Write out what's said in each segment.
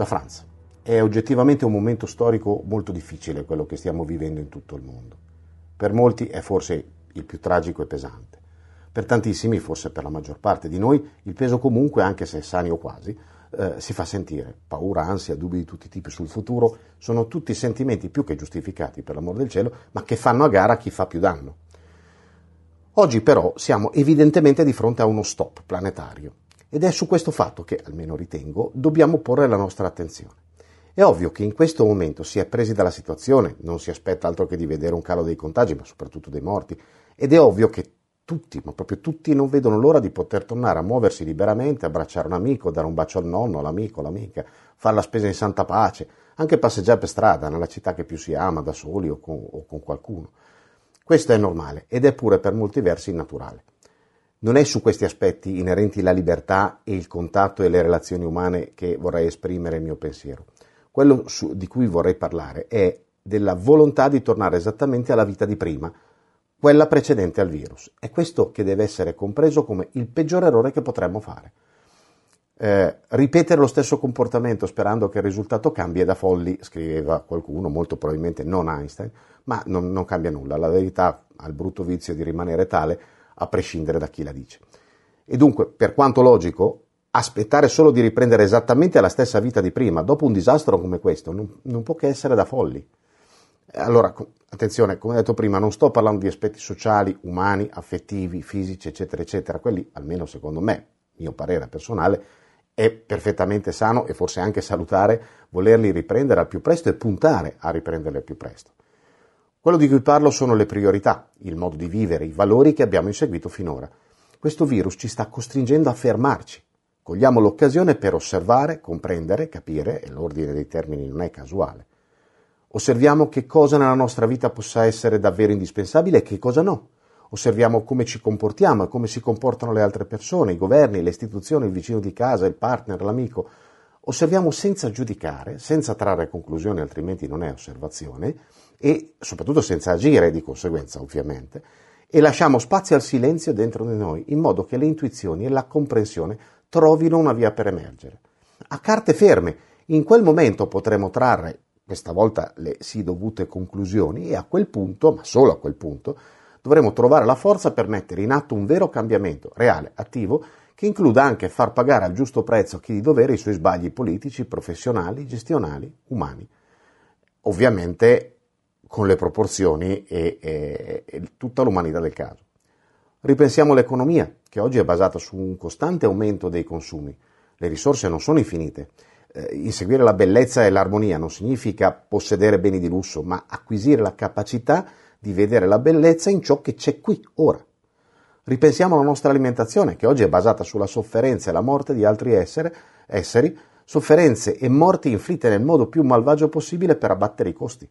da Franz. È oggettivamente un momento storico molto difficile quello che stiamo vivendo in tutto il mondo. Per molti è forse il più tragico e pesante. Per tantissimi, forse per la maggior parte di noi, il peso comunque, anche se sani o quasi, eh, si fa sentire. Paura, ansia, dubbi di tutti i tipi sul futuro sono tutti sentimenti più che giustificati, per l'amor del cielo, ma che fanno a gara chi fa più danno. Oggi però siamo evidentemente di fronte a uno stop planetario ed è su questo fatto che, almeno ritengo, dobbiamo porre la nostra attenzione. È ovvio che in questo momento si è presi dalla situazione, non si aspetta altro che di vedere un calo dei contagi, ma soprattutto dei morti, ed è ovvio che tutti, ma proprio tutti non vedono l'ora di poter tornare a muoversi liberamente, abbracciare un amico, dare un bacio al nonno, all'amico, all'amica, fare la spesa in santa pace, anche passeggiare per strada nella città che più si ama, da soli o con, o con qualcuno. Questo è normale ed è pure per molti versi naturale. Non è su questi aspetti inerenti la libertà e il contatto e le relazioni umane che vorrei esprimere il mio pensiero. Quello su, di cui vorrei parlare è della volontà di tornare esattamente alla vita di prima, quella precedente al virus. È questo che deve essere compreso come il peggior errore che potremmo fare. Eh, ripetere lo stesso comportamento sperando che il risultato cambi è da folli, scriveva qualcuno, molto probabilmente non Einstein, ma non, non cambia nulla. La verità ha il brutto vizio di rimanere tale a prescindere da chi la dice. E dunque, per quanto logico, aspettare solo di riprendere esattamente la stessa vita di prima, dopo un disastro come questo, non, non può che essere da folli. Allora, attenzione, come detto prima, non sto parlando di aspetti sociali, umani, affettivi, fisici, eccetera, eccetera. Quelli, almeno secondo me, mio parere personale, è perfettamente sano e forse anche salutare volerli riprendere al più presto e puntare a riprenderli al più presto. Quello di cui parlo sono le priorità, il modo di vivere, i valori che abbiamo inseguito finora. Questo virus ci sta costringendo a fermarci. Cogliamo l'occasione per osservare, comprendere, capire, e l'ordine dei termini non è casuale Osserviamo che cosa nella nostra vita possa essere davvero indispensabile e che cosa no. Osserviamo come ci comportiamo e come si comportano le altre persone, i governi, le istituzioni, il vicino di casa, il partner, l'amico. Osserviamo senza giudicare, senza trarre conclusioni, altrimenti non è osservazione, e soprattutto senza agire di conseguenza, ovviamente, e lasciamo spazio al silenzio dentro di noi, in modo che le intuizioni e la comprensione trovino una via per emergere. A carte ferme, in quel momento potremo trarre questa volta le sì dovute conclusioni e a quel punto, ma solo a quel punto, dovremo trovare la forza per mettere in atto un vero cambiamento reale, attivo, che includa anche far pagare al giusto prezzo chi di dovere i suoi sbagli politici, professionali, gestionali, umani. Ovviamente con le proporzioni e, e, e tutta l'umanità del caso. Ripensiamo l'economia, che oggi è basata su un costante aumento dei consumi. Le risorse non sono infinite eh, inseguire la bellezza e l'armonia non significa possedere beni di lusso, ma acquisire la capacità di vedere la bellezza in ciò che c'è qui, ora. Ripensiamo alla nostra alimentazione, che oggi è basata sulla sofferenza e la morte di altri essere, esseri, sofferenze e morti inflitte nel modo più malvagio possibile per abbattere i costi.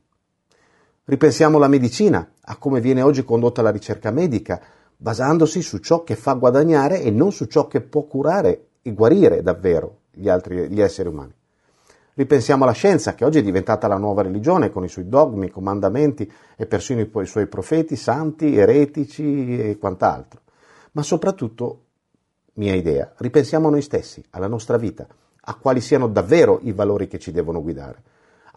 Ripensiamo alla medicina, a come viene oggi condotta la ricerca medica, basandosi su ciò che fa guadagnare e non su ciò che può curare e guarire davvero gli, altri, gli esseri umani. Ripensiamo alla scienza, che oggi è diventata la nuova religione, con i suoi dogmi, comandamenti e persino i, i suoi profeti, santi, eretici e quant'altro. Ma soprattutto, mia idea, ripensiamo a noi stessi, alla nostra vita, a quali siano davvero i valori che ci devono guidare,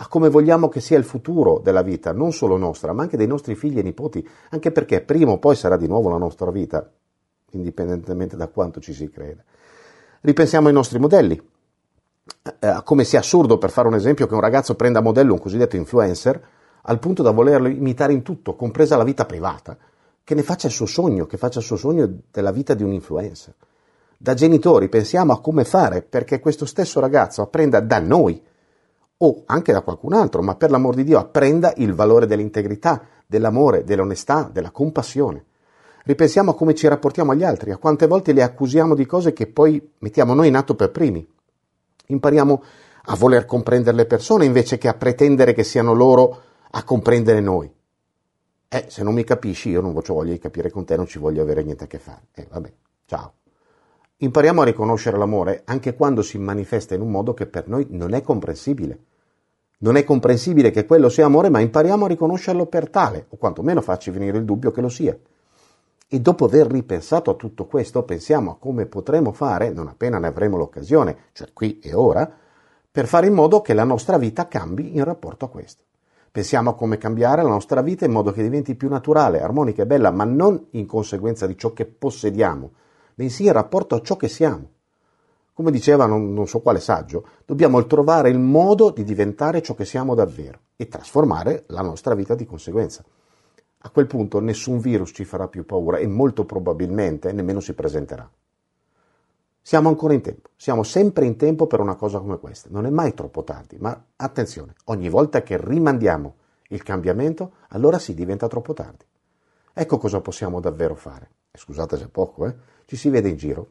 a come vogliamo che sia il futuro della vita, non solo nostra, ma anche dei nostri figli e nipoti, anche perché prima o poi sarà di nuovo la nostra vita, indipendentemente da quanto ci si creda. Ripensiamo ai nostri modelli. Eh, come sia assurdo, per fare un esempio, che un ragazzo prenda a modello un cosiddetto influencer al punto da volerlo imitare in tutto, compresa la vita privata, che ne faccia il suo sogno, che faccia il suo sogno della vita di un influencer. Da genitori pensiamo a come fare perché questo stesso ragazzo apprenda da noi o anche da qualcun altro, ma per l'amor di Dio apprenda il valore dell'integrità, dell'amore, dell'onestà, della compassione. Ripensiamo a come ci rapportiamo agli altri, a quante volte li accusiamo di cose che poi mettiamo noi in atto per primi. Impariamo a voler comprendere le persone invece che a pretendere che siano loro a comprendere noi. Eh, se non mi capisci, io non ho voglia di capire con te, non ci voglio avere niente a che fare. Eh, vabbè, ciao. Impariamo a riconoscere l'amore anche quando si manifesta in un modo che per noi non è comprensibile. Non è comprensibile che quello sia amore, ma impariamo a riconoscerlo per tale, o quantomeno farci venire il dubbio che lo sia. E dopo aver ripensato a tutto questo, pensiamo a come potremo fare, non appena ne avremo l'occasione, cioè qui e ora, per fare in modo che la nostra vita cambi in rapporto a questo. Pensiamo a come cambiare la nostra vita in modo che diventi più naturale, armonica e bella, ma non in conseguenza di ciò che possediamo, bensì in rapporto a ciò che siamo. Come diceva non, non so quale saggio, dobbiamo trovare il modo di diventare ciò che siamo davvero e trasformare la nostra vita di conseguenza. A quel punto nessun virus ci farà più paura e molto probabilmente nemmeno si presenterà. Siamo ancora in tempo, siamo sempre in tempo per una cosa come questa. Non è mai troppo tardi, ma attenzione, ogni volta che rimandiamo il cambiamento, allora si diventa troppo tardi. Ecco cosa possiamo davvero fare. Scusate se è poco, eh? Ci si vede in giro,